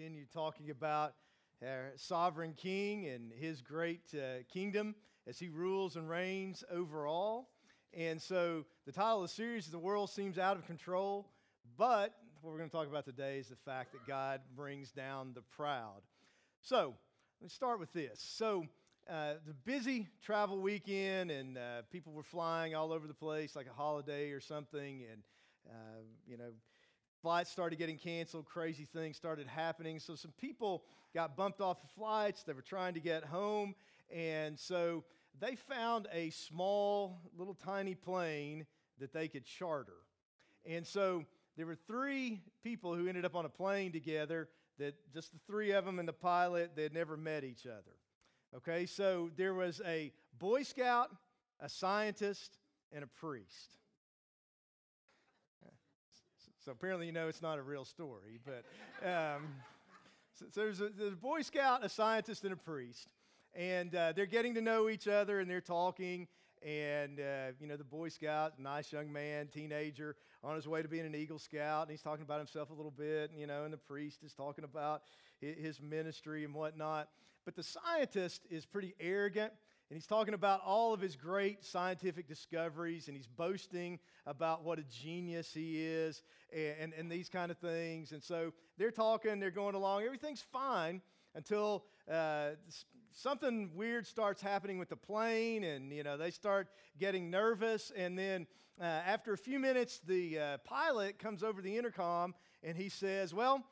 continue talking about our sovereign king and his great uh, kingdom as he rules and reigns over all. And so the title of the series is The World Seems Out of Control, but what we're going to talk about today is the fact that God brings down the proud. So let's start with this. So uh, the busy travel weekend, and uh, people were flying all over the place like a holiday or something, and uh, you know, flights started getting canceled, crazy things started happening. So some people got bumped off the flights. They were trying to get home. And so they found a small, little tiny plane that they could charter. And so there were three people who ended up on a plane together that just the three of them and the pilot, they had never met each other. Okay, so there was a Boy Scout, a scientist, and a priest. So apparently, you know it's not a real story. But um, so, so, there's, a, there's, a, Boy Scout, a scientist, and a priest. And uh, they're getting to know each other and they're talking. And, uh, you know, the Boy Scout, nice young man, teenager, on his way to being an Eagle Scout. And he's talking about himself a little bit, and you know, and the priest is talking about his ministry and whatnot. But the scientist is pretty arrogant and he's talking about all of his great scientific discoveries, and he's boasting about what a genius he is, and, and, and these kind of things. And so they're talking, they're going along, everything's fine until uh, something weird starts happening with the plane, and you know they start getting nervous. And then uh, after a few minutes, the uh, pilot comes over the intercom and he says, "Well,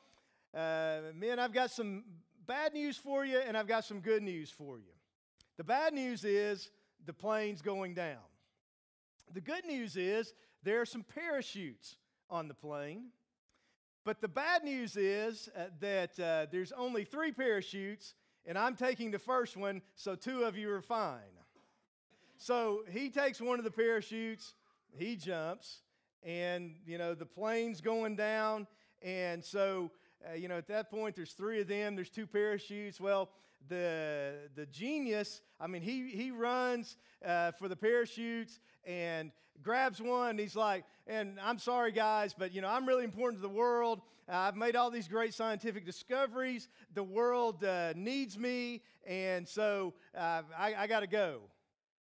uh, men, I've got some bad news for you, and I've got some good news for you." The bad news is the plane's going down. The good news is there are some parachutes on the plane. But the bad news is uh, that uh, there's only three parachutes, and I'm taking the first one, so two of you are fine. So he takes one of the parachutes, he jumps, and you know the plane's going down, and so uh, you know at that point there's three of them, there's two parachutes. Well, the, the genius, I mean, he, he runs uh, for the parachutes and grabs one. he's like, and I'm sorry, guys, but, you know, I'm really important to the world. Uh, I've made all these great scientific discoveries. The world uh, needs me, and so uh, I, I got to go.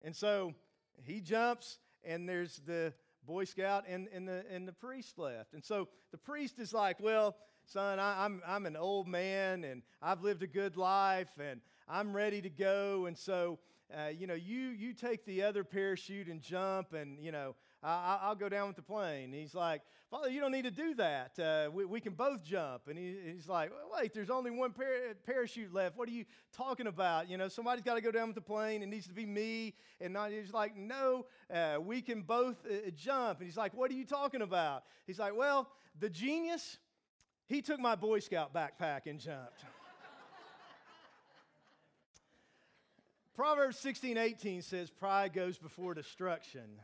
And so he jumps, and there's the Boy Scout and, and, the, and the priest left. And so the priest is like, well, son, I, am I'm, I'm an old man and I've lived a good life and I'm ready to go. And so, uh, you know, you, you take the other parachute and jump and, you know, I, will go down with the plane. And he's like, Father, you don't need to do that. Uh, we, we can both jump. And he, he's like, wait, there's only one par- parachute left. What are you talking about? You know, somebody's got to go down with the plane. It needs to be me. And not, he's like, no, uh, we can both uh, jump. And he's like, what are you talking about? He's like, well, the genius, he took my Boy Scout backpack and jumped. Proverbs 16 18 says, Pride goes before destruction,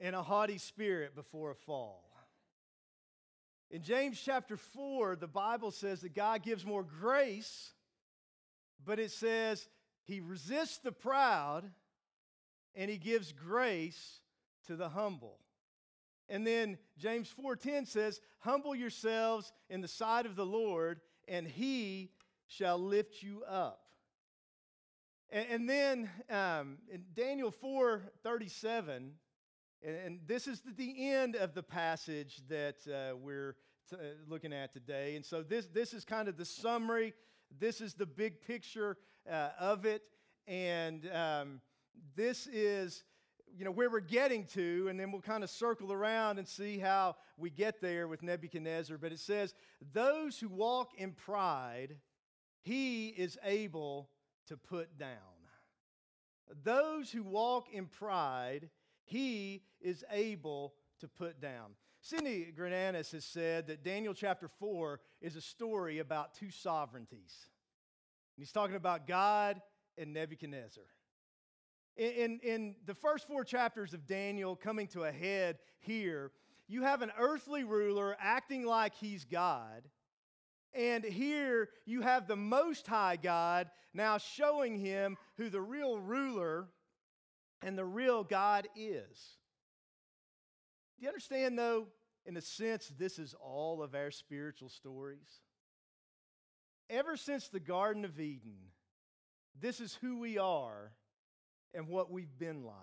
and a haughty spirit before a fall. In James chapter 4, the Bible says that God gives more grace, but it says he resists the proud and he gives grace to the humble. And then James 4:10 says, "Humble yourselves in the sight of the Lord, and he shall lift you up." And, and then um, in Daniel 4:37, and, and, this is the end of the passage that uh, we're t- uh, looking at today. And so this this is kind of the summary. This is the big picture uh, of it, and um, this is you know, where we're getting to, and then we'll kind of circle around and see how we get there with Nebuchadnezzar. But it says, Those who walk in pride, he is able to put down. Those who walk in pride, he is able to put down. Sidney Greidanus has said that Daniel chapter 4 is a story about two sovereignties. And he's talking about God and Nebuchadnezzar. In, in the first four chapters of Daniel coming to a head here, you have an earthly ruler acting like he's God. And here you have the Most High God now showing him who the real ruler and the real God is. Do you understand, though, in a sense, this is all of our spiritual stories? ever since the Garden of Eden, this is who we are and what we've been like.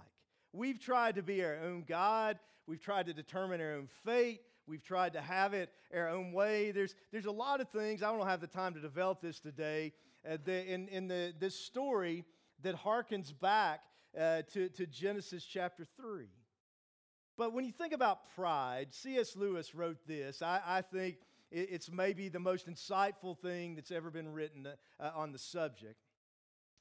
We've tried to be our own God. We've tried to determine our own fate. We've tried to have it our own way. There's, there's a lot of things. I don't have the time to develop this today. Uh, the, in in the, this story that harkens back uh, to, to Genesis chapter 3. But when you think about pride, C.S. Lewis wrote this. I, I think it's maybe the most insightful thing that's ever been written uh, on the subject.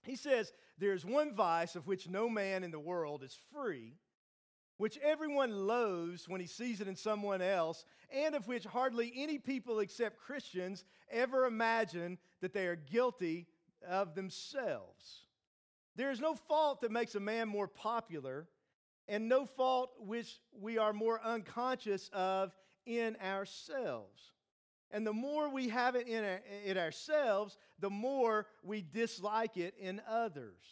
He says, There is one vice of which no man in the world is free, which everyone loathes when he sees it in someone else, and of which hardly any people except Christians ever imagine that they are guilty of themselves. There is no fault that makes a man more popular, and no fault which we are more unconscious of in ourselves. And the more we have it in, our, in ourselves, the more we dislike it in others.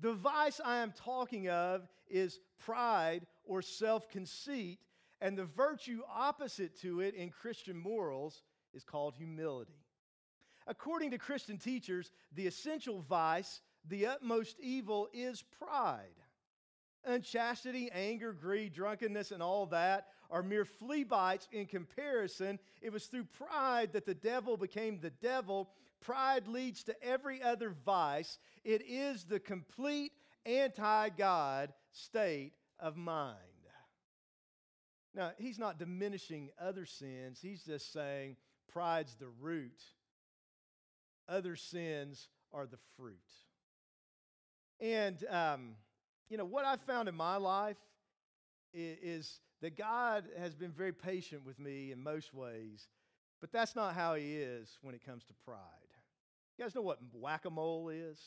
The vice I am talking of is pride or self conceit, and the virtue opposite to it in Christian morals is called humility. According to Christian teachers, the essential vice, the utmost evil, is pride. Unchastity, anger, greed, drunkenness, and all that are mere flea bites in comparison. It was through pride that the devil became the devil. Pride leads to every other vice. It is the complete anti God state of mind. Now, he's not diminishing other sins, he's just saying pride's the root, other sins are the fruit. And, um, you know, what I've found in my life is, is that God has been very patient with me in most ways, but that's not how He is when it comes to pride. You guys know what whack a mole is?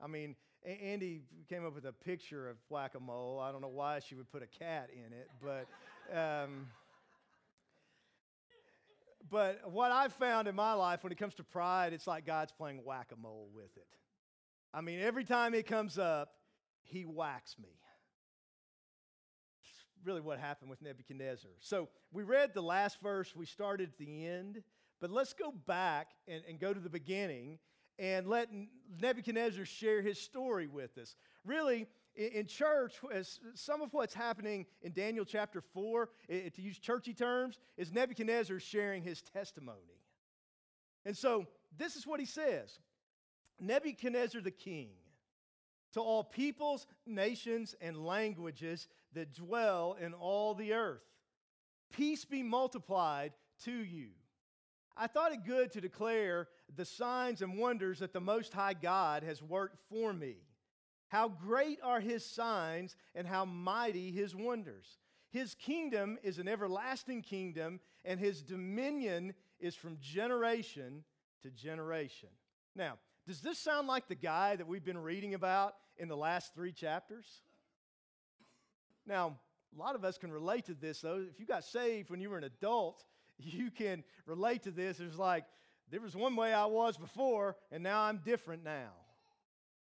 I mean, Andy came up with a picture of whack a mole. I don't know why she would put a cat in it, but. Um, but what I've found in my life when it comes to pride, it's like God's playing whack a mole with it. I mean, every time it comes up, he whacks me really what happened with Nebuchadnezzar. So we read the last verse, we started at the end, but let's go back and, and go to the beginning and let Nebuchadnezzar share his story with us. Really, in church, some of what's happening in Daniel chapter 4, to use churchy terms, is Nebuchadnezzar sharing his testimony. And so this is what he says Nebuchadnezzar the king to all peoples, nations, and languages that dwell in all the earth. Peace be multiplied to you. I thought it good to declare the signs and wonders that the Most High God has worked for me. How great are his signs and how mighty his wonders. His kingdom is an everlasting kingdom, and his dominion is from generation to generation. Now, does this sound like the guy that we've been reading about in the last three chapters? Now, a lot of us can relate to this, though. If you got saved when you were an adult, you can relate to this. It's like, there was one way I was before, and now I'm different now.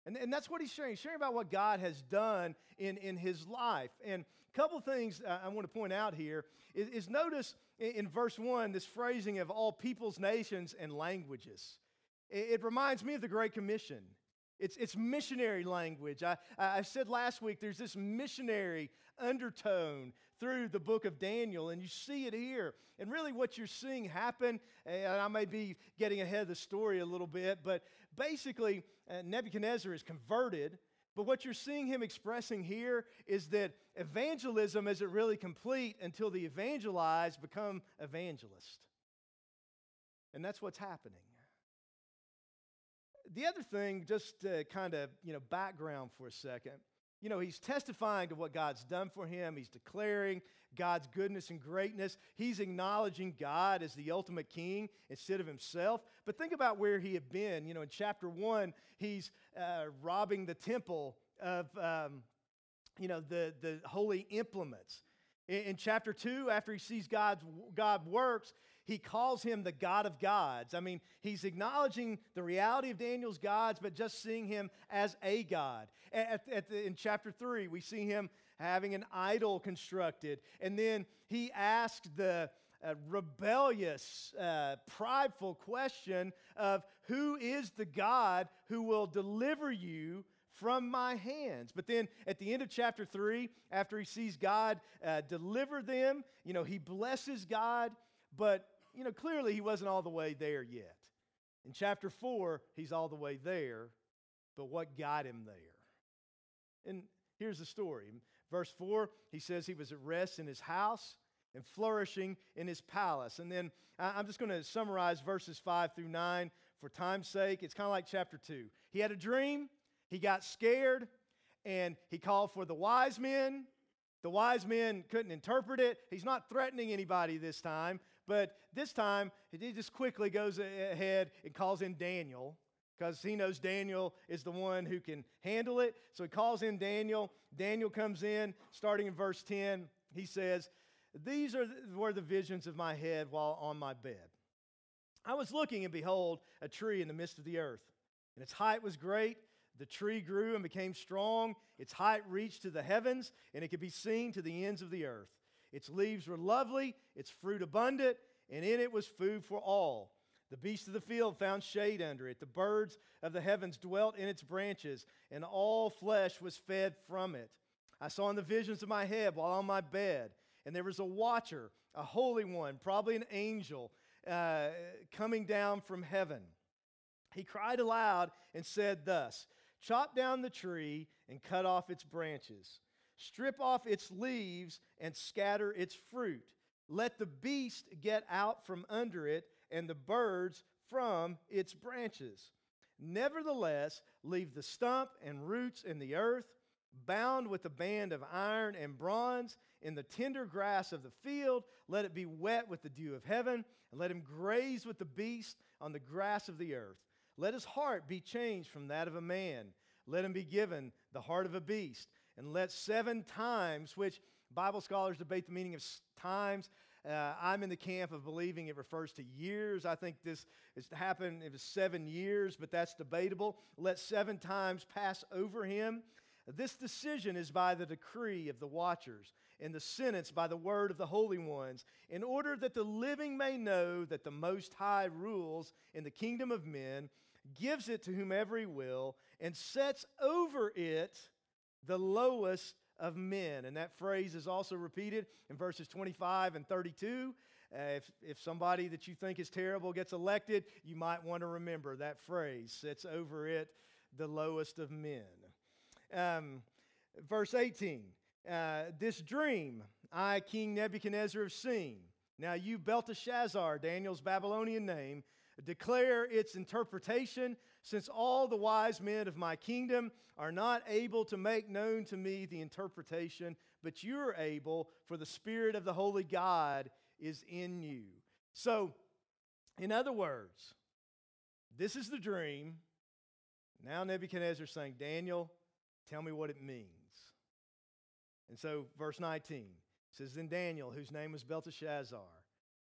And, and that's what he's sharing. Sharing about what God has done in, in his life. And a couple things uh, I want to point out here is, is notice in, in, verse 1 this phrasing of all peoples, nations, and languages. It, reminds me of the Great Commission. It's, it's missionary language. I, I said last week there's this missionary undertone through the book of Daniel, and you see it here. And really, what you're seeing happen, and I may be getting ahead of the story a little bit, but basically, uh, Nebuchadnezzar is converted. But what you're seeing him expressing here is that evangelism isn't really complete until the evangelized become evangelist. And that's what's happening the other thing, just kind of, you know, background for a second, you know, he's testifying to what God's done for him. He's declaring God's goodness and greatness. He's acknowledging God as the ultimate king instead of himself. But think about where he had been. You know, in chapter one, he's uh, robbing the temple of, um, you know, the, the holy implements. In, in chapter two, after he sees God's God works, he calls him the God of gods. I mean, he's acknowledging the reality of Daniel's gods, but just seeing him as a God. At, at the, in chapter 3, we see him having an idol constructed. And then he asked the, uh, rebellious, uh, prideful question of who is the God who will deliver you from my hands. But then at the end of chapter 3, after he sees God uh, deliver them, you know, he blesses God, but, you know, clearly he wasn't all the way there yet. In chapter 4, he's all the way there, but what got him there? And here's the story. Verse 4, he says he was at rest in his house and flourishing in his palace. And then I'm just going to summarize verses 5 through 9 for time's sake. It's kind of like chapter 2. He had a dream, he got scared, and he called for the wise men. The wise men couldn't interpret it. He's not threatening anybody this time, but this time he just quickly goes ahead and calls in Daniel because he knows Daniel is the one who can handle it. So he calls in Daniel. Daniel comes in, starting in verse 10. He says, These are, were the visions of my head while on my bed. I was looking, and behold, a tree in the midst of the earth, and its height was great. The tree grew and became strong. Its height reached to the heavens, and it could be seen to the ends of the earth. Its leaves were lovely, its fruit abundant, and in it was food for all. The beasts of the field found shade under it. The birds of the heavens dwelt in its branches, and all flesh was fed from it. I saw in the visions of my head while on my bed, and there was a watcher, a holy one, probably an angel, uh, coming down from heaven. He cried aloud and said thus Chop down the tree and cut off its branches, strip off its leaves and scatter its fruit. Let the beast get out from under it and the birds from its branches. Nevertheless, leave the stump and roots in the earth, bound with a band of iron and bronze in the tender grass of the field. Let it be wet with the dew of heaven, and let him graze with the beast on the grass of the earth. Let his heart be changed from that of a man. Let him be given the heart of a beast. And let seven times, which Bible scholars debate the meaning of times, uh, I'm in the camp of believing it refers to years. I think this has happened, it was seven years, but that's debatable. Let seven times pass over him. This decision is by the decree of the watchers, and the sentence by the word of the holy ones, in order that the living may know that the Most High rules in the kingdom of men, gives it to whomever he will, and sets over it the lowest of men. And that phrase is also repeated in verses 25 and 32. Uh, if, if somebody that you think is terrible gets elected, you might want to remember that phrase sets over it the lowest of men. Um, verse 18 uh, This dream I, King Nebuchadnezzar, have seen. Now, you, Belteshazzar, Daniel's Babylonian name, declare its interpretation, since all the wise men of my kingdom are not able to make known to me the interpretation, but you're able, for the Spirit of the Holy God is in you. So, in other words, this is the dream. Now Nebuchadnezzar saying, Daniel, tell me what it means. And so, verse 19 says, Then Daniel, whose name was Belteshazzar,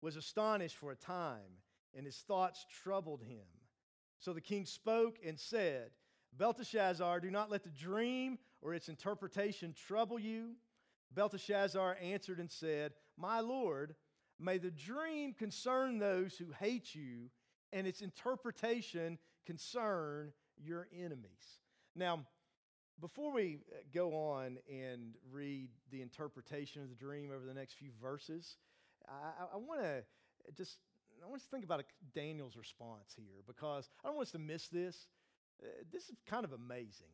was astonished for a time and his thoughts troubled him. So the king spoke and said, Belteshazzar, do not let the dream or its interpretation trouble you. Belteshazzar answered and said, My lord, may the dream concern those who hate you, and its interpretation concern your enemies. Now, before we uh, go on and read the interpretation of the dream over the next few verses, I, I want to just I want us to think about Daniel's response here because I don't want us to miss this. Uh, this is kind of amazing.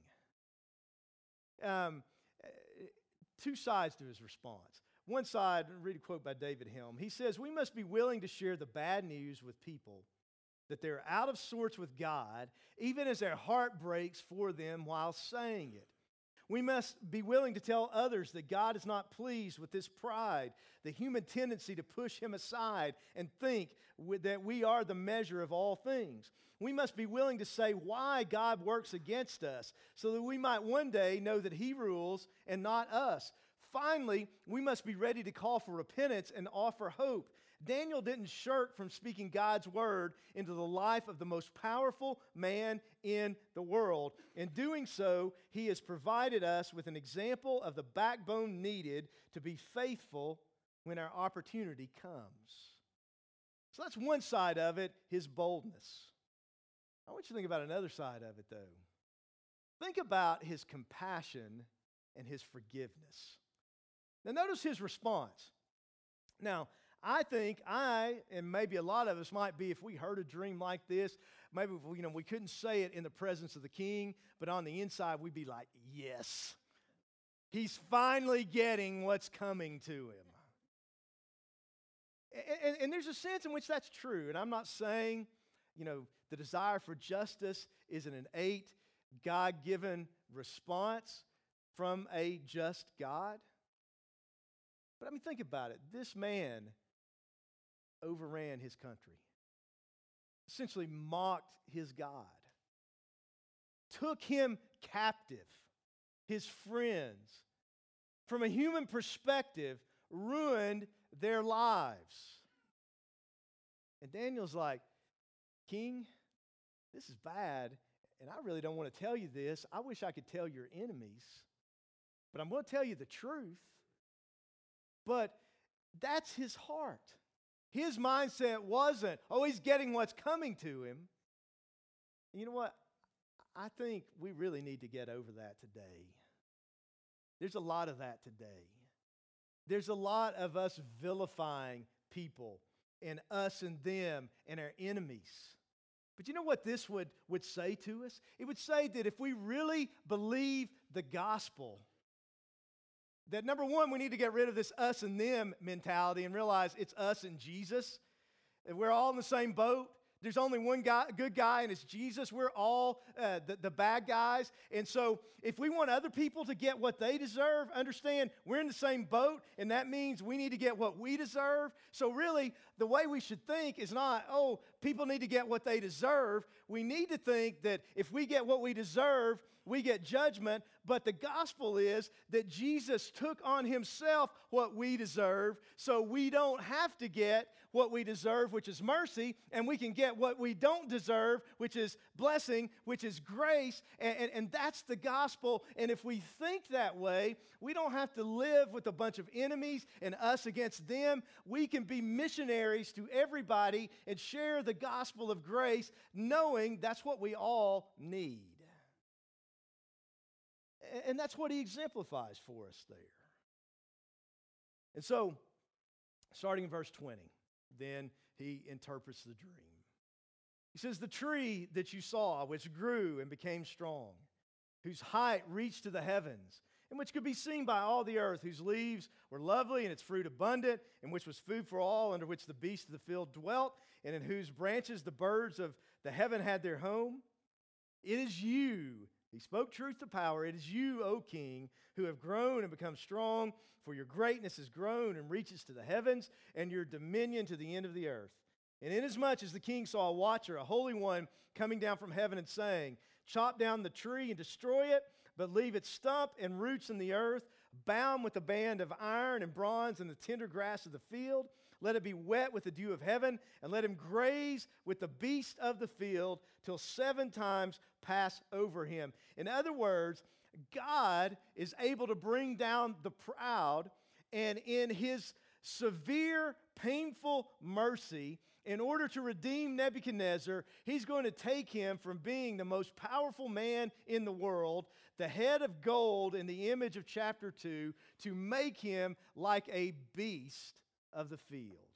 Um, uh, two sides to his response. One side, read a quote by David Helm. He says, We must be willing to share the bad news with people that they're out of sorts with God, even as their heart breaks for them while saying it. We must be willing to tell others that God is not pleased with this pride, the human tendency to push Him aside and think that we are the measure of all things. We must be willing to say why God works against us so that we might one day know that He rules and not us. Finally, we must be ready to call for repentance and offer hope Daniel didn't shirk from speaking God's word into the life of the most powerful man in the world. In doing so, he has provided us with an example of the backbone needed to be faithful when our opportunity comes. So that's one side of it, his boldness. I want you to think about another side of it, though. Think about his compassion and his forgiveness. Now, notice his response. Now, I think I and maybe a lot of us might be if we heard a dream like this, maybe you know we couldn't say it in the presence of the king, but on the inside we'd be like, "Yes. He's finally getting what's coming to him." And, and, and there's a sense in which that's true, and I'm not saying, you know, the desire for justice is an innate God given response from a just God. But I mean, think about it. This man overran his country, essentially mocked his God, took him captive, his friends. From a human perspective, ruined their lives. And Daniel's like, King, this is bad, and I really don't want to tell you this. I wish I could tell your enemies, but I'm going to tell you the truth. But that's his heart. His mindset wasn't, oh, he's getting what's coming to him. You know what? I think we really need to get over that today. There's a lot of that today. There's a lot of us vilifying people and us and them and our enemies. But you know what this would, would say to us? It would say that if we really believe the gospel, that number one, we need to get rid of this us and them mentality and realize it's us and Jesus. We're all in the same boat. There's only one guy, good guy, and it's Jesus. We're all uh, the, the bad guys. And so, if we want other people to get what they deserve, understand we're in the same boat, and that means we need to get what we deserve. So, really, the way we should think is not, oh, people need to get what they deserve. We need to think that if we get what we deserve, we get judgment. But the gospel is that Jesus took on himself what we deserve, so we don't have to get what we deserve, which is mercy, and we can get what we don't deserve, which is blessing, which is grace. And, and, and that's the gospel. And if we think that way, we don't have to live with a bunch of enemies and us against them. We can be missionaries to everybody and share the gospel of grace, knowing that's what we all need. And that's what he exemplifies for us there. And so, starting in verse 20, then he interprets the dream. He says, The tree that you saw, which grew and became strong, whose height reached to the heavens, and which could be seen by all the earth, whose leaves were lovely and its fruit abundant, and which was food for all, under which the beasts of the field dwelt, and in whose branches the birds of the heaven had their home. It is you he spoke truth to power. It is you, O king, who have grown and become strong, for your greatness has grown and reaches to the heavens, and your dominion to the end of the earth. And inasmuch as the king saw a watcher, a holy one, coming down from heaven and saying, Chop down the tree and destroy it, but leave its stump and roots in the earth, bound with a band of iron and bronze and the tender grass of the field. Let it be wet with the dew of heaven, and let him graze with the beast of the field till seven times pass over him. In other words, God is able to bring down the proud, and in his severe, painful mercy, in order to redeem Nebuchadnezzar, he's going to take him from being the most powerful man in the world, the head of gold in the image of chapter 2, to make him like a beast of the field.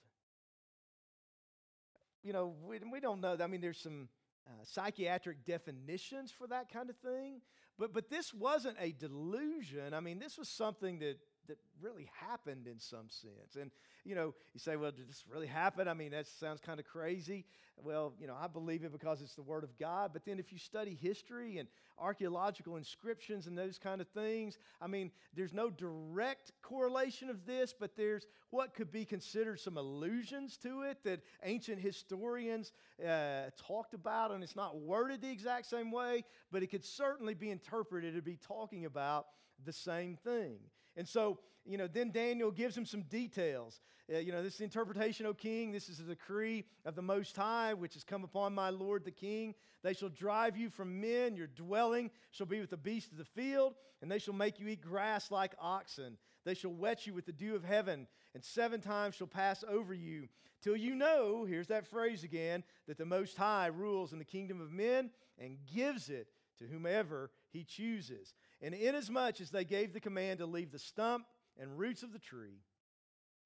You know, we, we don't know. I mean, there's some uh, psychiatric definitions for that kind of thing. But, but this wasn't a delusion. I mean, this was something that, that really happened in some sense. And, you know, you say, well, did this really happen? I mean, that sounds kind of crazy. Well, you know, I believe it because it's the Word of God. But then if you study history and archaeological inscriptions and those kind of things, I mean, there's no direct correlation of this, but there's what could be considered some allusions to it that ancient historians uh, talked about. And it's not worded the exact same way, but it could certainly be interpreted to be talking about the same thing. And so, you know, then Daniel gives him some details. Uh, you know, this is interpretation, O king. This is a decree of the Most High, which has come upon my Lord the king. They shall drive you from men. Your dwelling shall be with the beasts of the field, and they shall make you eat grass like oxen. They shall wet you with the dew of heaven, and seven times shall pass over you, till you know, here's that phrase again, that the Most High rules in the kingdom of men and gives it to whomever he chooses. And inasmuch as they gave the command to leave the stump and roots of the tree,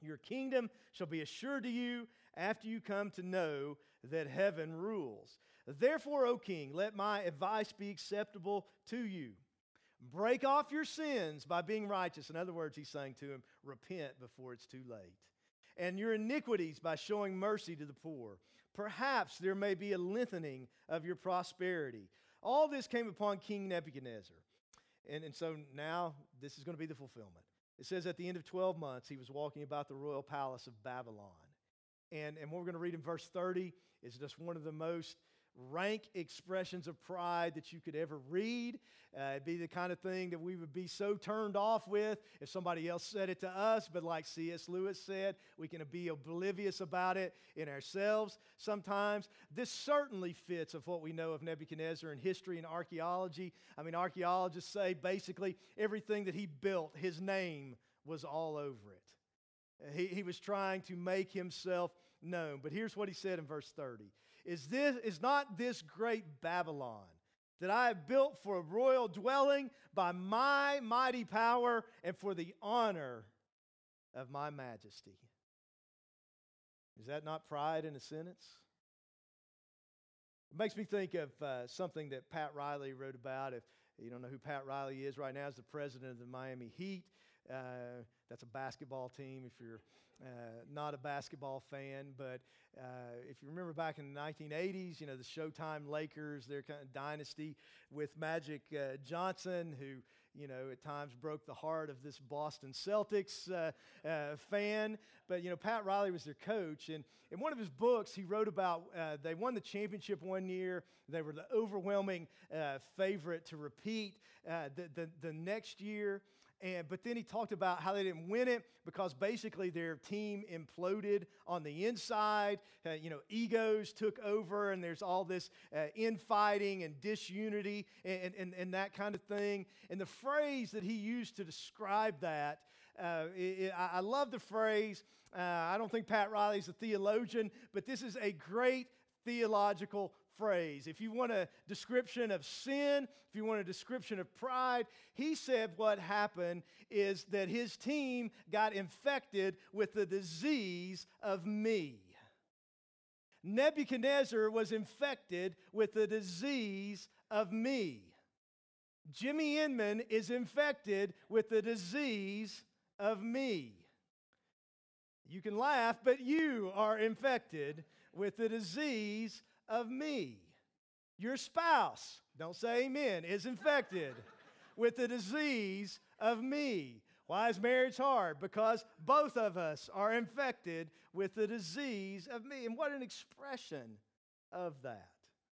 your kingdom shall be assured to you after you come to know that heaven rules. Therefore, O king, let my advice be acceptable to you. Break off your sins by being righteous. In other words, he's saying to him, repent before it's too late. And your iniquities by showing mercy to the poor. Perhaps there may be a lengthening of your prosperity. All this came upon King Nebuchadnezzar. And, and so now this is going to be the fulfillment. It says at the end of 12 months, he was walking about the royal palace of Babylon. And, and what we're going to read in verse 30 is just one of the most rank expressions of pride that you could ever read. Uh, it'd be the kind of thing that we would be so turned off with if somebody else said it to us. But like C.S. Lewis said, we can be oblivious about it in ourselves sometimes. This certainly fits of what we know of Nebuchadnezzar in history and archaeology. I mean, archaeologists say basically everything that he built, his name was all over it. He, he was trying to make himself known. But here's what he said in verse 30 is, this, is not this great Babylon that I have built for a royal dwelling by my mighty power and for the honor of my majesty. Is that not pride in a sentence? It makes me think of uh, something that Pat Riley wrote about. If you don't know who Pat Riley is, right now is the president of the Miami Heat. Uh, that's a basketball team if you're uh, not a basketball fan. But uh, if you remember back in the 1980s, you know, the Showtime Lakers, their kind of dynasty with Magic uh, Johnson, who, you know, at times broke the heart of this Boston Celtics uh, uh, fan. But, you know, Pat Riley was their coach. And in one of his books, he wrote about they won the championship one year. They were the overwhelming favorite to repeat the, the, the next year. And, but then he talked about how they didn't win it because basically their team imploded on the inside. Uh, you know, egos took over, and there's all this uh, infighting and disunity and, and, and that kind of thing. And the phrase that he used to describe that, uh, it, it, I love the phrase. Uh, I don't think Pat Riley's a theologian, but this is a great theological phrase. If you want a description of sin, if you want a description of pride, he said what happened is that his team got infected with the disease of me. Nebuchadnezzar was infected with the disease of me. Jimmy Inman is infected with the disease of me. You can laugh, but you are infected with the disease of me. Your spouse, don't say amen, is infected with the disease of me. Why is marriage hard? Because both of us are infected with the disease of me. And what an expression of that.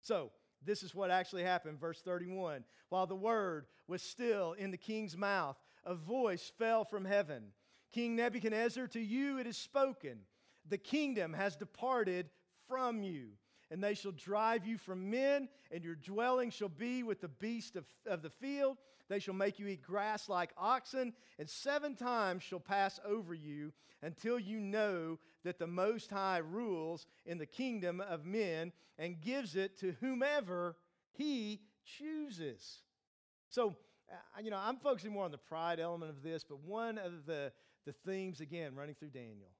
So, this is what actually happened. Verse 31 While the word was still in the king's mouth, a voice fell from heaven King Nebuchadnezzar, to you it is spoken, the kingdom has departed from you and they shall drive you from men, and your dwelling shall be with the beast of, of the field. They shall make you eat grass like oxen, and seven times shall pass over you until you know that the Most High rules in the kingdom of men and gives it to whomever he chooses. So, uh, you know, I'm focusing more on the pride element of this, but one of the, the themes, again, running through Daniel,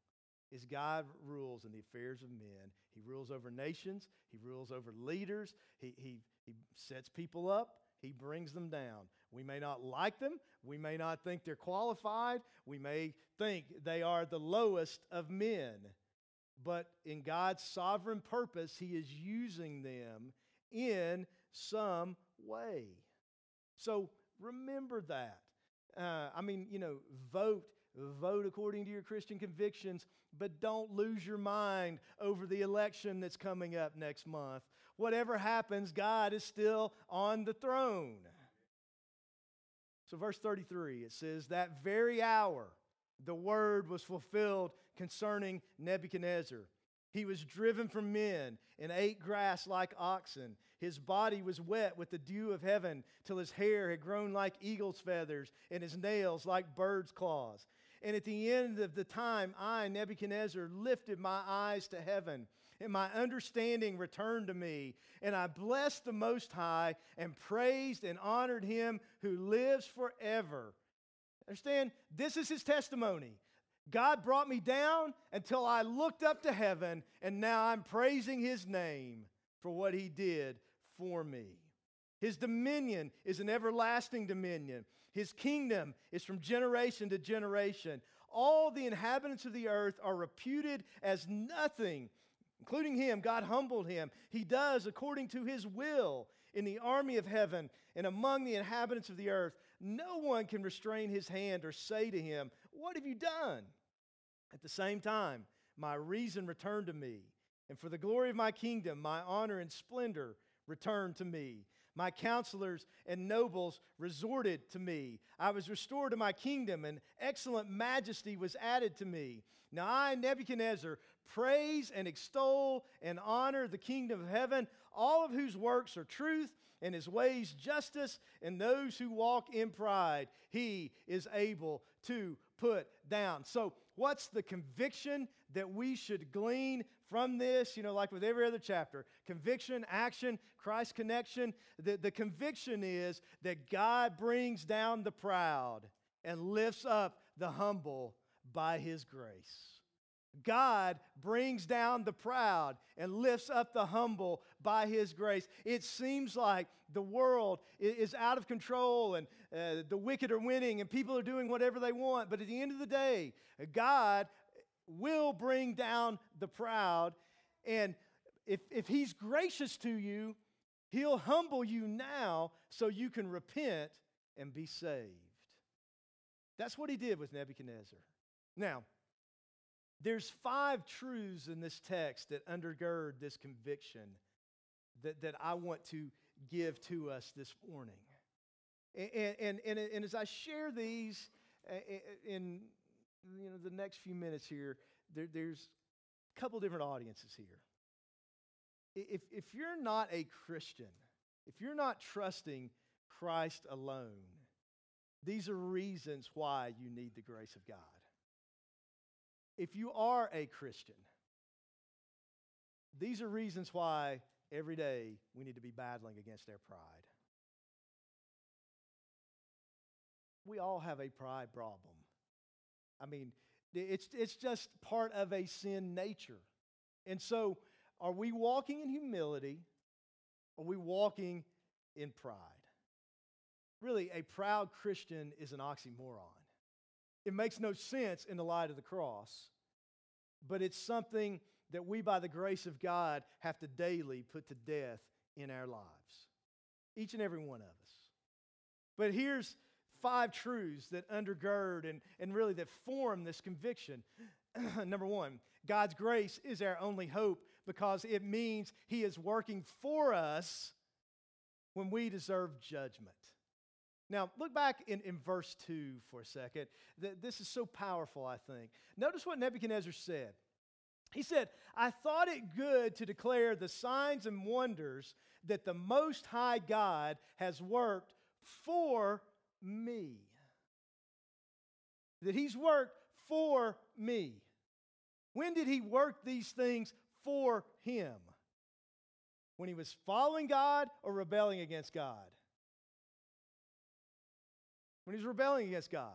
is God rules in the affairs of men. He rules over nations, He rules over leaders, He, he, he sets people up, He brings them down. We may not like them, we may not think they're qualified, we may think they are the lowest of men. But in God's sovereign purpose, He is using them in some way. So remember that. Uh, I mean, you know, vote vote according to your Christian convictions, but don't lose your mind over the election that's coming up next month. Whatever happens, God is still on the throne. So, verse 33, it says, That very hour the word was fulfilled concerning Nebuchadnezzar. He was driven from men and ate grass like oxen. His body was wet with the dew of heaven till his hair had grown like eagle's feathers and his nails like bird's claws. And at the end of the time, I, Nebuchadnezzar, lifted my eyes to heaven, and my understanding returned to me. And I blessed the Most High and praised and honored him who lives forever. Understand? This is his testimony. God brought me down until I looked up to heaven, and now I'm praising his name for what he did for me. His dominion is an everlasting dominion. His kingdom is from generation to generation. All the inhabitants of the earth are reputed as nothing, including him. God humbled him. He does according to his will in the army of heaven and among the inhabitants of the earth. No one can restrain his hand or say to him, What have you done? At the same time, my reason returned to me, and for the glory of my kingdom, my honor and splendor returned to me. My counselors and nobles resorted to me. I was restored to my kingdom, and excellent majesty was added to me. Now I, Nebuchadnezzar, praise and extol and honor the kingdom of heaven, all of whose works are truth and his ways justice, and those who walk in pride, he is able to put down. So, what's the conviction that we should glean from this? You know, like with every other chapter conviction, action, Christ connection. The, the conviction is that God brings down the proud and lifts up the humble by his grace. God brings down the proud and lifts up the humble by his grace. It seems like the world is out of control and uh, the wicked are winning and people are doing whatever they want. But at the end of the day, God will bring down the proud. And if, if he's gracious to you, he'll humble you now so you can repent and be saved. That's what he did with Nebuchadnezzar. Now, there's five truths in this text that undergird this conviction that, that I want to give to us this morning. And, and, and, and as I share these in you know, the next few minutes here, there, there's a couple different audiences here. If, if you're not a Christian, if you're not trusting Christ alone, these are reasons why you need the grace of God if you are a Christian, these are reasons why every day we need to be battling against our pride. We all have a pride problem. I mean, it's, it's just part of a sin nature. And so, are we walking in humility? Are we walking in pride? Really, a proud Christian is an oxymoron. It makes no sense in the light of the cross, but it's something that we, by the grace of God, have to daily put to death in our lives. Each and every one of us. But here's five truths that undergird and, and really that form this conviction. Number one, God's grace is our only hope because it means He is working for us when we deserve judgment. Now, look back in, in verse 2 for a second. This is so powerful, I think. Notice what Nebuchadnezzar said. He said, I thought it good to declare the signs and wonders that the Most High God has worked for me. That He's worked for me. When did He work these things for Him? When He was following God or rebelling against God? when he's rebelling against God.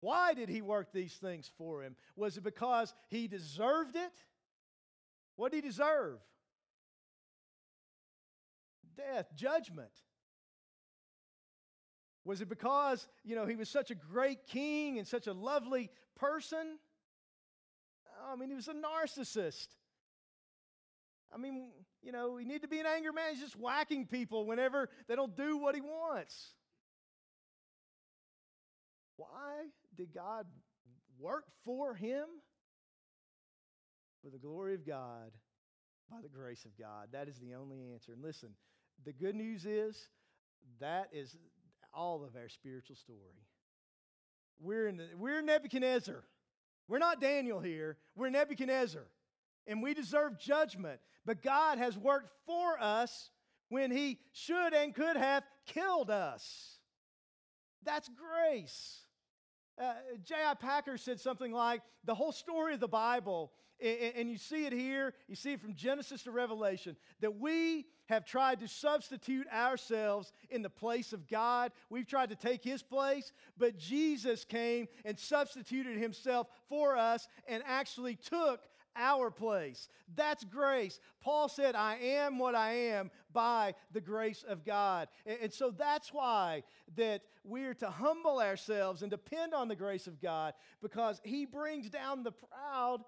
Why did he work these things for him? Was it because he deserved it? What did he deserve? Death, judgment. Was it because, you know, he was such a great king and such a lovely person? Oh, I mean, he was a narcissist. I mean, you know, he need to be an anger man. He's just whacking people whenever they don't do what he wants. Why did God work for him? For the glory of God, by the grace of God. That is the only answer. And listen, the good news is that is all of our spiritual story. We're, in the, we're Nebuchadnezzar. We're not Daniel here. We're Nebuchadnezzar. and we deserve judgment. But God has worked for us when He should and could have killed us. That's grace. Uh, J.I. Packer said something like the whole story of the Bible, and you see it here, you see it from Genesis to Revelation, that we have tried to substitute ourselves in the place of God. We've tried to take his place, but Jesus came and substituted himself for us and actually took our place. That's grace. Paul said, I am what I am by the grace of God. And, so that's why that we're to humble ourselves and depend on the grace of God because he brings down the proud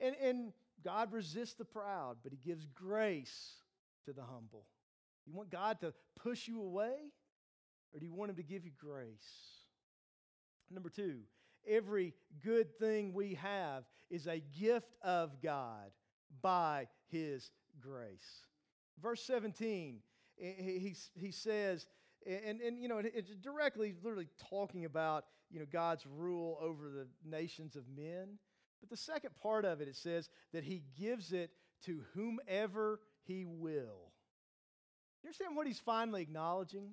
and, and God resists the proud, but he gives grace to the humble. You want God to push you away or do you want him to give you grace? Number two, every good thing we have is a gift of God by His grace. Verse 17, he, he says, and, and you know, it's directly, literally talking about, you know, God's rule over the nations of men. But the second part of it, it says that He gives it to whomever He will. You understand what He's finally acknowledging?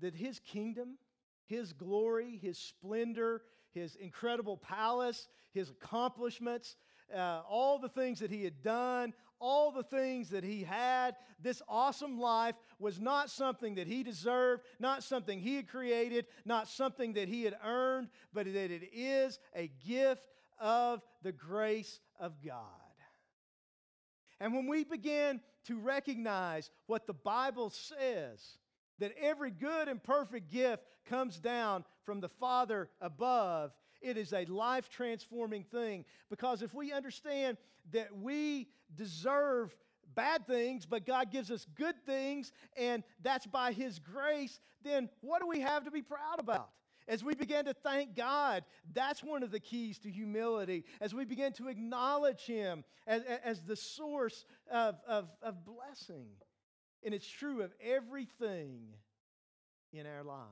That His kingdom, his glory, his splendor, his incredible palace, his accomplishments, uh, all the things that he had done, all the things that he had. This awesome life was not something that he deserved, not something he had created, not something that he had earned, but that it is a gift of the grace of God. And when we begin to recognize what the Bible says, that every good and perfect gift comes down from the Father above. It is a life transforming thing because if we understand that we deserve bad things, but God gives us good things, and that's by His grace, then what do we have to be proud about? As we begin to thank God, that's one of the keys to humility. As we begin to acknowledge Him as, as the source of, of, of blessing. And it's true of everything in our lives.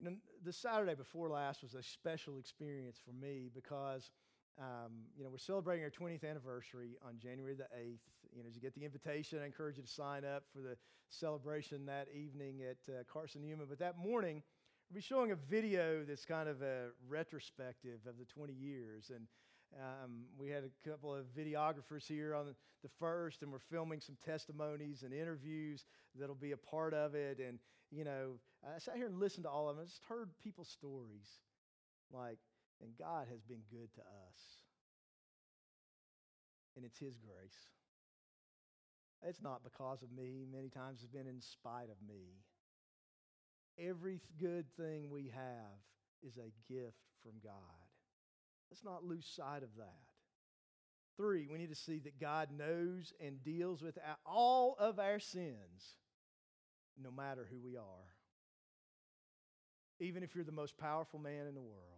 You know, the Saturday before last was a special experience for me because, um, you know, we're celebrating our 20th anniversary on January the 8th. You know, as you get the invitation, I encourage you to sign up for the celebration that evening at uh, Carson Newman. But that morning, we'll be showing a video that's kind of a retrospective of the 20 years. And um, we had a couple of videographers here on the first, and we're filming some testimonies and interviews that'll be a part of it. And, you know, I sat here and listened to all of them. I just heard people's stories like, and God has been good to us. And it's His grace. It's not because of me. Many times it's been in spite of me. Every good thing we have is a gift from God. Let's not lose sight of that. Three, we need to see that God knows and deals with all of our sins, no matter who we are. Even if you're the most powerful man in the world.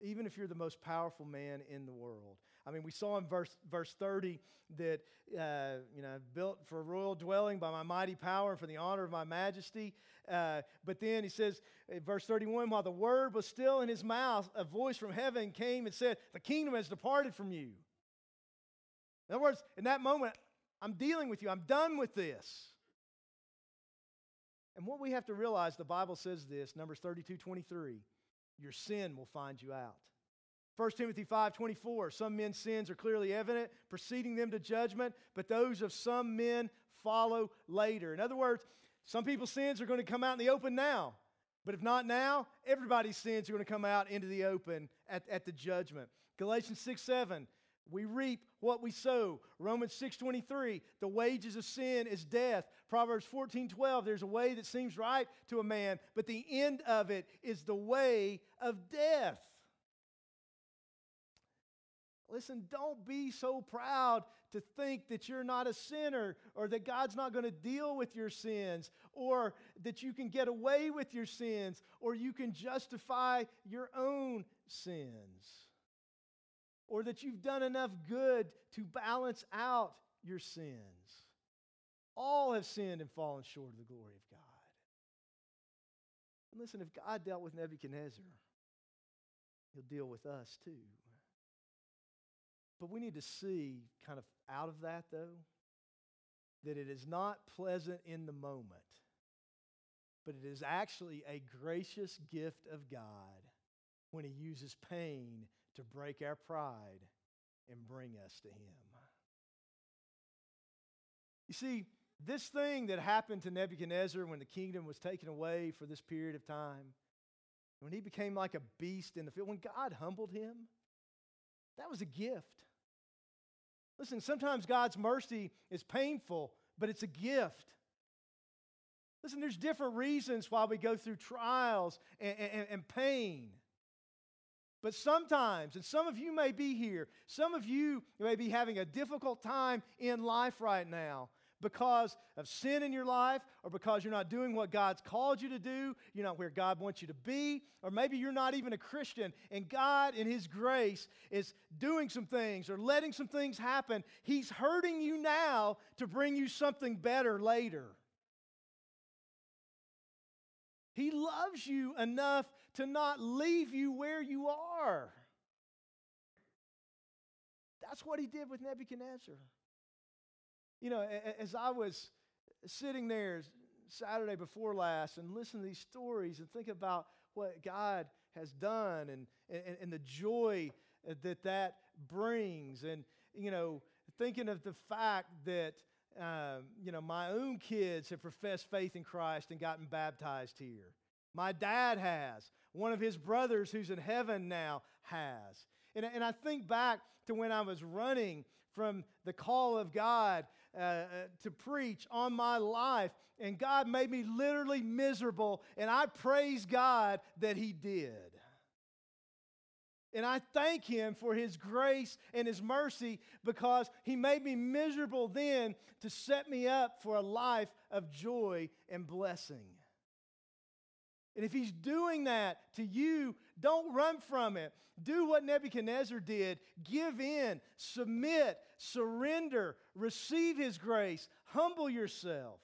Even if you're the most powerful man in the world. I mean, we saw in verse, verse 30 that, uh, you know, built for a royal dwelling by my mighty power and for the honor of my majesty. Uh, but then he says, verse 31, while the word was still in his mouth, a voice from heaven came and said, The kingdom has departed from you. In other words, in that moment, I'm dealing with you, I'm done with this. And what we have to realize, the Bible says this, Numbers 32 23, your sin will find you out. 1 Timothy 5:24 Some men's sins are clearly evident, preceding them to judgment, but those of some men follow later. In other words, some people's sins are going to come out in the open now. But if not now, everybody's sins are going to come out into the open at, at the judgment. Galatians 6 7, we reap what we sow. Romans 6:23, the wages of sin is death. Proverbs 14:12, there's a way that seems right to a man, but the end of it is the way of death. Listen, don't be so proud to think that you're not a sinner or that God's not going to deal with your sins or that you can get away with your sins or you can justify your own sins or that you've done enough good to balance out your sins. All have sinned and fallen short of the glory of God. And listen, if God dealt with Nebuchadnezzar, He'll deal with us too. But we need to see, kind of out of that though, that it is not pleasant in the moment, but it is actually a gracious gift of God when He uses pain to break our pride and bring us to Him. You see, this thing that happened to Nebuchadnezzar when the kingdom was taken away for this period of time, when he became like a beast in the field, when God humbled him, that was a gift. Listen, sometimes God's mercy is painful, but it's a gift. Listen, there's different reasons why we go through trials and, and, and pain. But sometimes, and some of you may be here, some of you may be having a difficult time in life right now because of sin in your life or because you're not doing what God's called you to do, you're not where God wants you to be, or maybe you're not even a Christian and God, in His grace, is doing some things or letting some things happen. He's hurting you now to bring you something better later. He loves you enough to not leave you where you are. That's what he did with Nebuchadnezzar. You know, as I was sitting there Saturday before last and listening to these stories and think about what God has done and, and, and the joy that that brings, and, you know, thinking of the fact that, um, you know, my own kids have professed faith in Christ and gotten baptized here. My dad has. One of his brothers who's in heaven now has. And, and I think back to when I was running from the call of God uh, uh, to preach on my life, and God made me literally miserable, and I praise God that He did. And I thank Him for His grace and His mercy because He made me miserable then to set me up for a life of joy and blessing. And if he's doing that to you, don't run from it. Do what Nebuchadnezzar did give in, submit, surrender, receive his grace, humble yourself.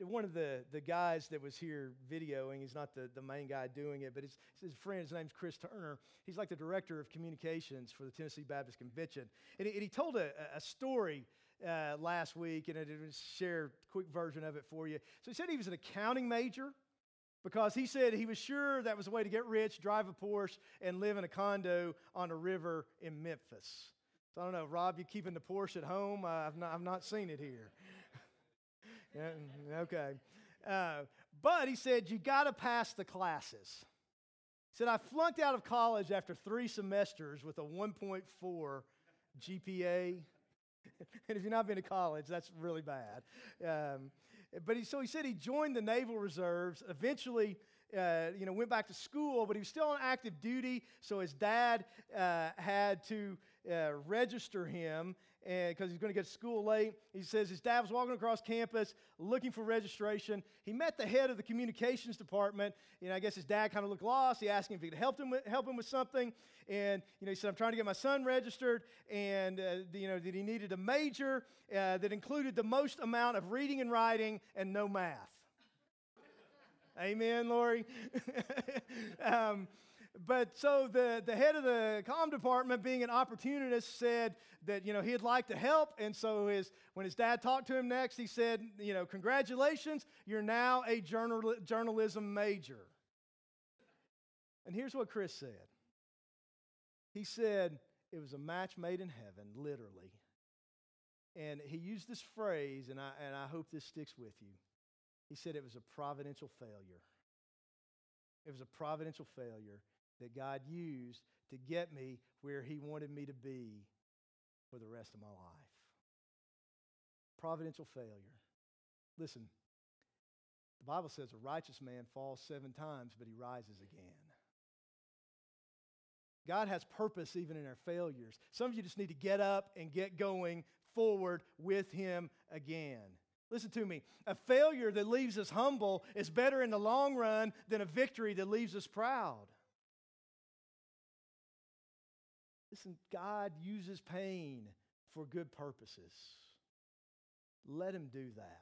One of the, the guys that was here videoing, he's not the, the main guy doing it, but his, his friend, his name's Chris Turner. He's like the director of communications for the Tennessee Baptist Convention. And he, and he told a, a story uh, last week, and I did share a quick version of it for you. So he said he was an accounting major because he said he was sure that was a way to get rich, drive a Porsche, and live in a condo on a river in Memphis. So I don't know, Rob, you keeping the Porsche at home? Uh, I've, not, I've not seen it here. yeah, okay. Uh, but he said, you got to pass the classes. He said, I flunked out of college after three semesters with a 1.4 GPA. and if you've not been to college, that's really bad. Um, but he, so he said he joined the Naval Reserves, eventually, uh, you know, went back to school, but he was still on active duty. So his dad uh, had to uh, register him because he's going to get to school late. He says his dad was walking across campus looking for registration. He met the head of the communications department. You know, I guess his dad kind of looked lost. He asked him if he could help him with, help him with something. And, you know, he said, I'm trying to get my son registered. And, uh, you know, that he needed a major uh, that included the most amount of reading and writing and no math. Amen, Lori. um, but so the, the head of the com department, being an opportunist, said that, you know, he'd like to help. And so his, when his dad talked to him next, he said, you know, congratulations, you're now a journal, journalism major. And here's what Chris said. He said, it was a match made in heaven, literally. And he used this phrase, and I, and I hope this sticks with you. He said it was a providential failure. It was a providential failure that God used to get me where He wanted me to be for the rest of my life. Providential failure. Listen, the Bible says a righteous man falls seven times, but he rises again. God has purpose even in our failures. Some of you just need to get up and get going forward with Him again. Listen to me. A failure that leaves us humble is better in the long run than a victory that leaves us proud. Listen, God uses pain for good purposes. Let Him do that.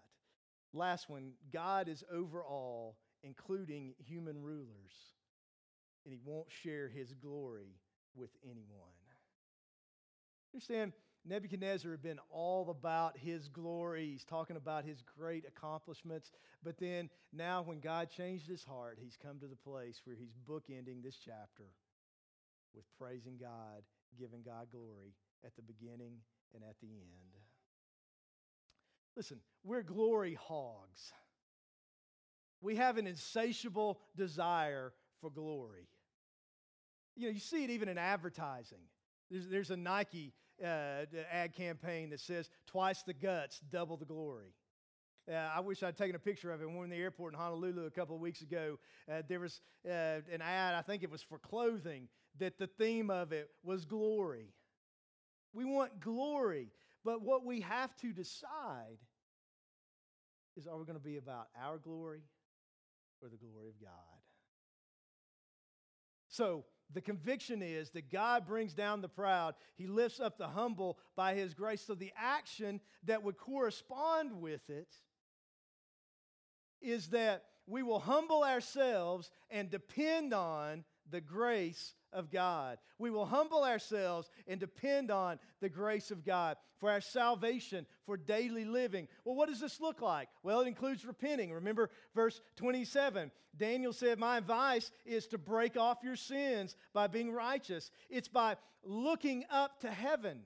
Last one God is over all including human rulers. And he won't share his glory with anyone. Understand, Nebuchadnezzar had been all about his glory. He's talking about his great accomplishments. But then, now when God changed his heart, he's come to the place where he's bookending this chapter with praising God, giving God glory at the beginning and at the end. Listen, we're glory hogs. We have an insatiable desire for glory. You know, you see it even in advertising. There's, there's a Nike uh, ad campaign that says, twice the guts, double the glory. Uh, I wish I'd taken a picture of it. When we were in the airport in Honolulu a couple of weeks ago, uh, there was uh, an ad, I think it was for clothing, that the theme of it was glory. We want glory, but what we have to decide is are we going to be about our glory or the glory of God? So, the conviction is that God brings down the proud, He lifts up the humble by His grace. So, the action that would correspond with it is that we will humble ourselves and depend on the grace of God. We will humble ourselves and depend on the grace of God for our salvation, for daily living. Well, what does this look like? Well, it includes repenting. Remember verse 27. Daniel said, My advice is to break off your sins by being righteous. It's by looking up to heaven.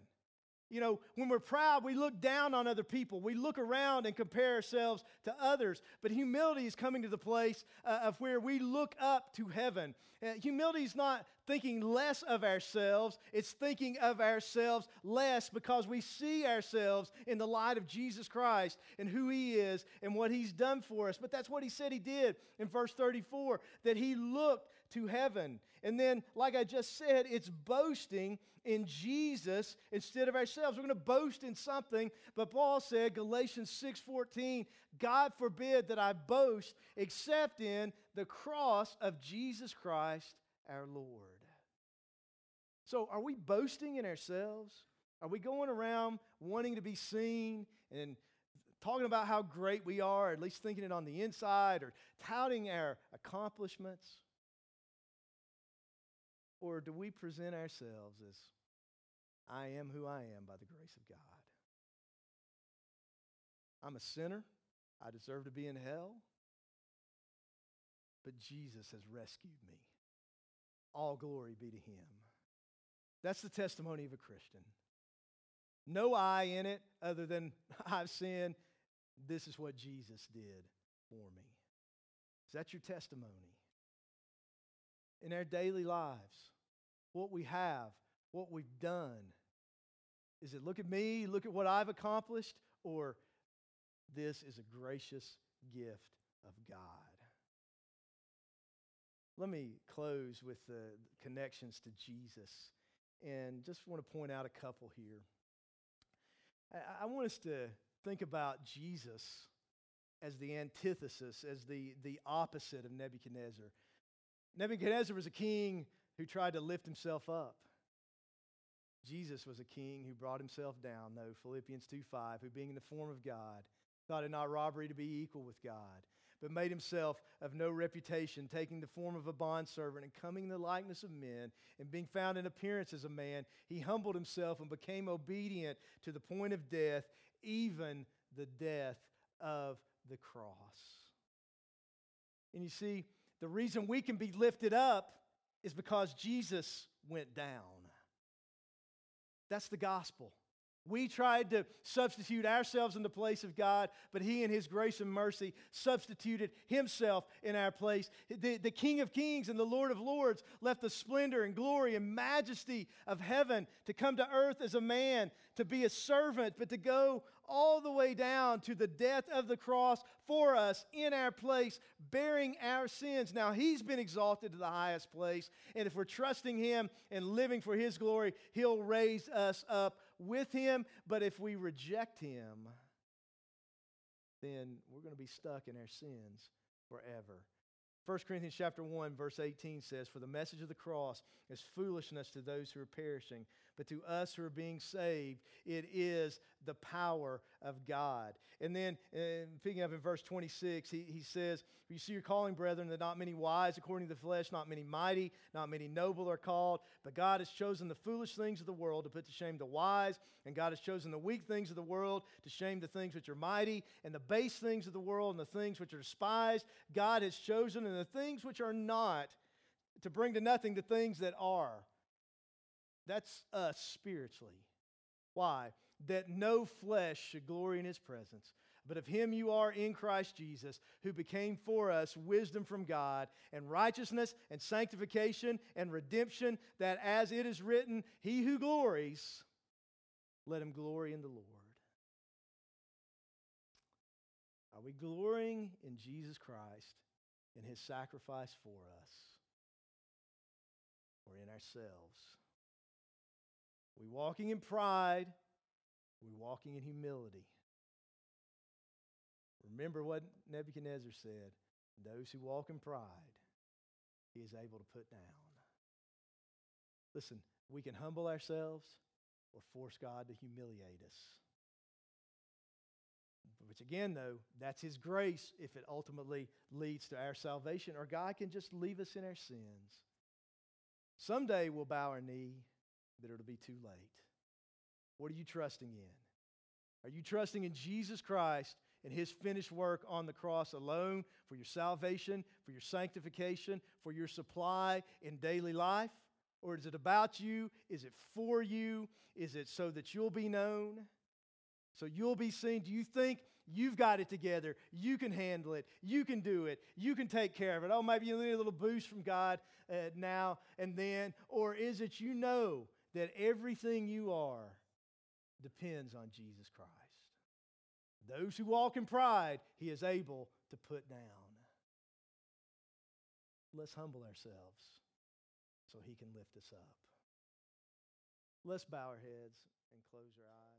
You know, when we're proud, we look down on other people. We look around and compare ourselves to others. But humility is coming to the place uh, of where we look up to heaven. Uh, humility is not thinking less of ourselves, it's thinking of ourselves less because we see ourselves in the light of Jesus Christ and who He is and what He's done for us. But that's what He said He did in verse 34 that He looked to heaven. And then, like I just said, it's boasting in Jesus instead of ourselves. We're going to boast in something, but Paul said, Galatians 6:14, God forbid that I boast except in the cross of Jesus Christ our Lord. So, are we boasting in ourselves? Are we going around wanting to be seen and talking about how great we are, at least thinking it on the inside, or touting our accomplishments? Or do we present ourselves as I am who I am by the grace of God? I'm a sinner. I deserve to be in hell. But Jesus has rescued me. All glory be to him. That's the testimony of a Christian. No I in it other than I've sinned. This is what Jesus did for me. Is that your testimony? In our daily lives, what we have, what we've done, is it look at me, look at what I've accomplished, or this is a gracious gift of God? Let me close with the connections to Jesus and just want to point out a couple here. I, want us to think about Jesus as the antithesis, as the, the opposite of Nebuchadnezzar. Nebuchadnezzar was a king who tried to lift himself up. Jesus was a king who brought himself down, though, Philippians 2 5, who being in the form of God, thought it not robbery to be equal with God, but made himself of no reputation, taking the form of a bondservant and coming in the likeness of men, and being found in appearance as a man, he humbled himself and became obedient to the point of death, even the death of the cross. And you see, the reason we can be lifted up is because Jesus went down. That's the gospel. We tried to substitute ourselves in the place of God, but He, in His grace and mercy, substituted Himself in our place. The, the King of Kings and the Lord of Lords left the splendor and glory and majesty of heaven to come to earth as a man, to be a servant, but to go all the way down to the death of the cross for us in our place, bearing our sins. Now, He's been exalted to the highest place, and if we're trusting Him and living for His glory, He'll raise us up with Him. But if we reject Him, then we're going to be stuck in our sins forever. 1 Corinthians chapter 1 verse 18 says for the message of the cross is foolishness to those who are perishing but to us who are being saved, it is the power of God. And then, and picking up in verse 26, he, he says, You see your calling, brethren, that not many wise according to the flesh, not many mighty, not many noble are called, but God has chosen the foolish things of the world to put to shame the wise, and God has chosen the weak things of the world to shame the things which are mighty, and the base things of the world and the things which are despised. God has chosen, and the things which are not, to bring to nothing the things that are. That's us spiritually. Why? That no flesh should glory in his presence, but of him you are in Christ Jesus, who became for us wisdom from God, and righteousness, and sanctification, and redemption, that as it is written, he who glories, let him glory in the Lord. Are we glorying in Jesus Christ in his sacrifice for us, or in ourselves? We walking in pride? we walking in humility? Remember what Nebuchadnezzar said those who walk in pride, he is able to put down. Listen, we can humble ourselves or force God to humiliate us. Which, again, though, that's His grace if it ultimately leads to our salvation, or God can just leave us in our sins. Someday we'll bow our knee that it'll be too late. What are you trusting in? Are you trusting in Jesus Christ and his finished work on the cross alone for your salvation, for your sanctification, for your supply in daily life? Or is it about you? Is it for you? Is it so that you'll be known? So you'll be seen. Do you think you've got it together? You can handle it. You can do it. You can take care of it. Oh, maybe you need a little boost from God uh, now and then. Or is it you know that everything you are depends on Jesus Christ. Those who walk in pride, he is able to put down. Let's humble ourselves so he can lift us up. Let's bow our heads and close our eyes.